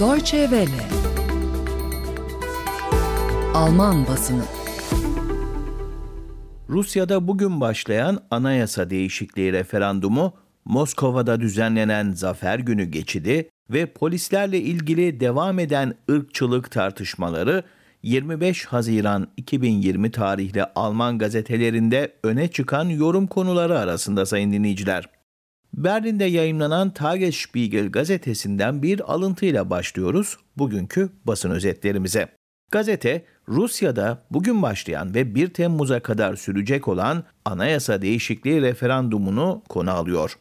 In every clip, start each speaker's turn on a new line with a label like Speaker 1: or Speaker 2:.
Speaker 1: Deutsche Welle Alman basını Rusya'da bugün başlayan anayasa değişikliği referandumu, Moskova'da düzenlenen Zafer Günü geçidi ve polislerle ilgili devam eden ırkçılık tartışmaları 25 Haziran 2020 tarihli Alman gazetelerinde öne çıkan yorum konuları arasında sayın dinleyiciler. Berlin'de yayınlanan Tagesspiegel gazetesinden bir alıntıyla başlıyoruz bugünkü basın özetlerimize. Gazete, Rusya'da bugün başlayan ve 1 Temmuz'a kadar sürecek olan anayasa değişikliği referandumunu konu alıyor.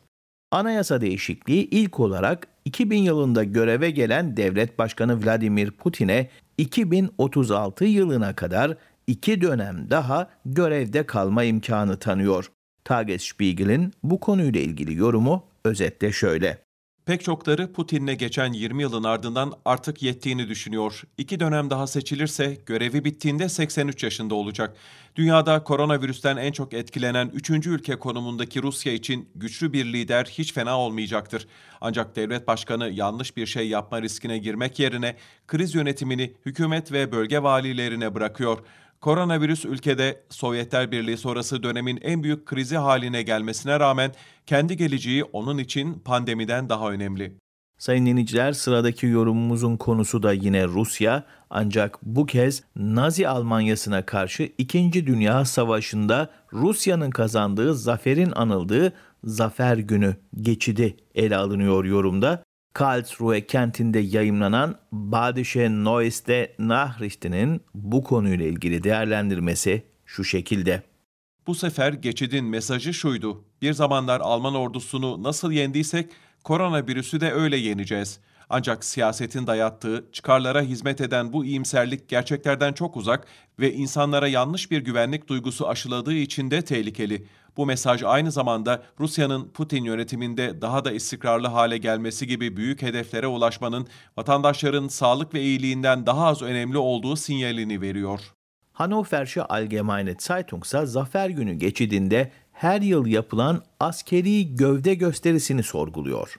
Speaker 1: Anayasa değişikliği ilk olarak 2000 yılında göreve gelen devlet başkanı Vladimir Putin'e 2036 yılına kadar iki dönem daha görevde kalma imkanı tanıyor. Tagesspiegel'in bu konuyla ilgili yorumu özetle şöyle.
Speaker 2: Pek çokları Putin'le geçen 20 yılın ardından artık yettiğini düşünüyor. İki dönem daha seçilirse görevi bittiğinde 83 yaşında olacak. Dünyada koronavirüsten en çok etkilenen 3. ülke konumundaki Rusya için güçlü bir lider hiç fena olmayacaktır. Ancak devlet başkanı yanlış bir şey yapma riskine girmek yerine kriz yönetimini hükümet ve bölge valilerine bırakıyor. Koronavirüs ülkede Sovyetler Birliği sonrası dönemin en büyük krizi haline gelmesine rağmen kendi geleceği onun için pandemiden daha önemli.
Speaker 1: Sayın dinleyiciler sıradaki yorumumuzun konusu da yine Rusya ancak bu kez Nazi Almanyası'na karşı 2. Dünya Savaşı'nda Rusya'nın kazandığı zaferin anıldığı Zafer Günü geçidi ele alınıyor yorumda. Karlsruhe kentinde yayımlanan Badische Neueste Nachrichten'in bu konuyla ilgili değerlendirmesi şu şekilde.
Speaker 2: Bu sefer geçidin mesajı şuydu. Bir zamanlar Alman ordusunu nasıl yendiysek koronavirüsü de öyle yeneceğiz. Ancak siyasetin dayattığı, çıkarlara hizmet eden bu iyimserlik gerçeklerden çok uzak ve insanlara yanlış bir güvenlik duygusu aşıladığı için de tehlikeli. Bu mesaj aynı zamanda Rusya'nın Putin yönetiminde daha da istikrarlı hale gelmesi gibi büyük hedeflere ulaşmanın vatandaşların sağlık ve iyiliğinden daha az önemli olduğu sinyalini veriyor.
Speaker 1: Hannoversche Allgemeine Zeitung ise Zafer Günü geçidinde her yıl yapılan askeri gövde gösterisini sorguluyor.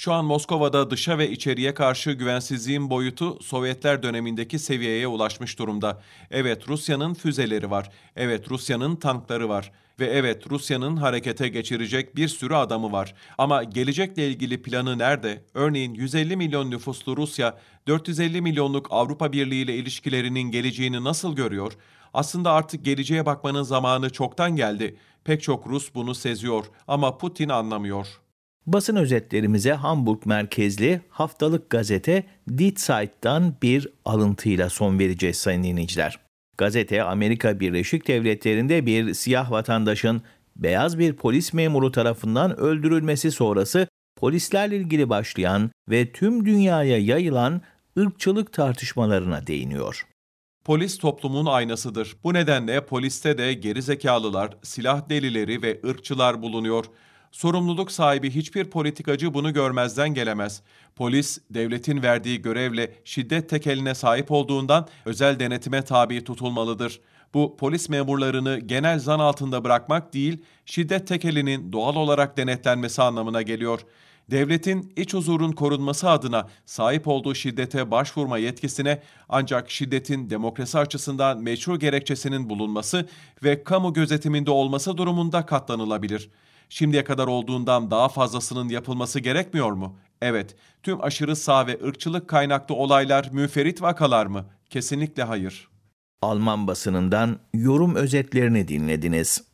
Speaker 2: Şu an Moskova'da dışa ve içeriye karşı güvensizliğin boyutu Sovyetler dönemindeki seviyeye ulaşmış durumda. Evet Rusya'nın füzeleri var. Evet Rusya'nın tankları var. Ve evet Rusya'nın harekete geçirecek bir sürü adamı var. Ama gelecekle ilgili planı nerede? Örneğin 150 milyon nüfuslu Rusya 450 milyonluk Avrupa Birliği ile ilişkilerinin geleceğini nasıl görüyor? Aslında artık geleceğe bakmanın zamanı çoktan geldi. Pek çok Rus bunu seziyor ama Putin anlamıyor.
Speaker 1: Basın özetlerimize Hamburg merkezli haftalık gazete Die Zeit'tan bir alıntıyla son vereceğiz sayın dinleyiciler. Gazete Amerika Birleşik Devletleri'nde bir siyah vatandaşın beyaz bir polis memuru tarafından öldürülmesi sonrası polislerle ilgili başlayan ve tüm dünyaya yayılan ırkçılık tartışmalarına değiniyor.
Speaker 2: Polis toplumun aynasıdır. Bu nedenle poliste de geri zekalılar, silah delileri ve ırkçılar bulunuyor. Sorumluluk sahibi hiçbir politikacı bunu görmezden gelemez. Polis, devletin verdiği görevle şiddet tekeline sahip olduğundan özel denetime tabi tutulmalıdır. Bu polis memurlarını genel zan altında bırakmak değil, şiddet tekelinin doğal olarak denetlenmesi anlamına geliyor. Devletin iç huzurun korunması adına sahip olduğu şiddete başvurma yetkisine ancak şiddetin demokrasi açısından meşru gerekçesinin bulunması ve kamu gözetiminde olması durumunda katlanılabilir.'' şimdiye kadar olduğundan daha fazlasının yapılması gerekmiyor mu? Evet, tüm aşırı sağ ve ırkçılık kaynaklı olaylar müferit vakalar mı? Kesinlikle hayır.
Speaker 1: Alman basınından yorum özetlerini dinlediniz.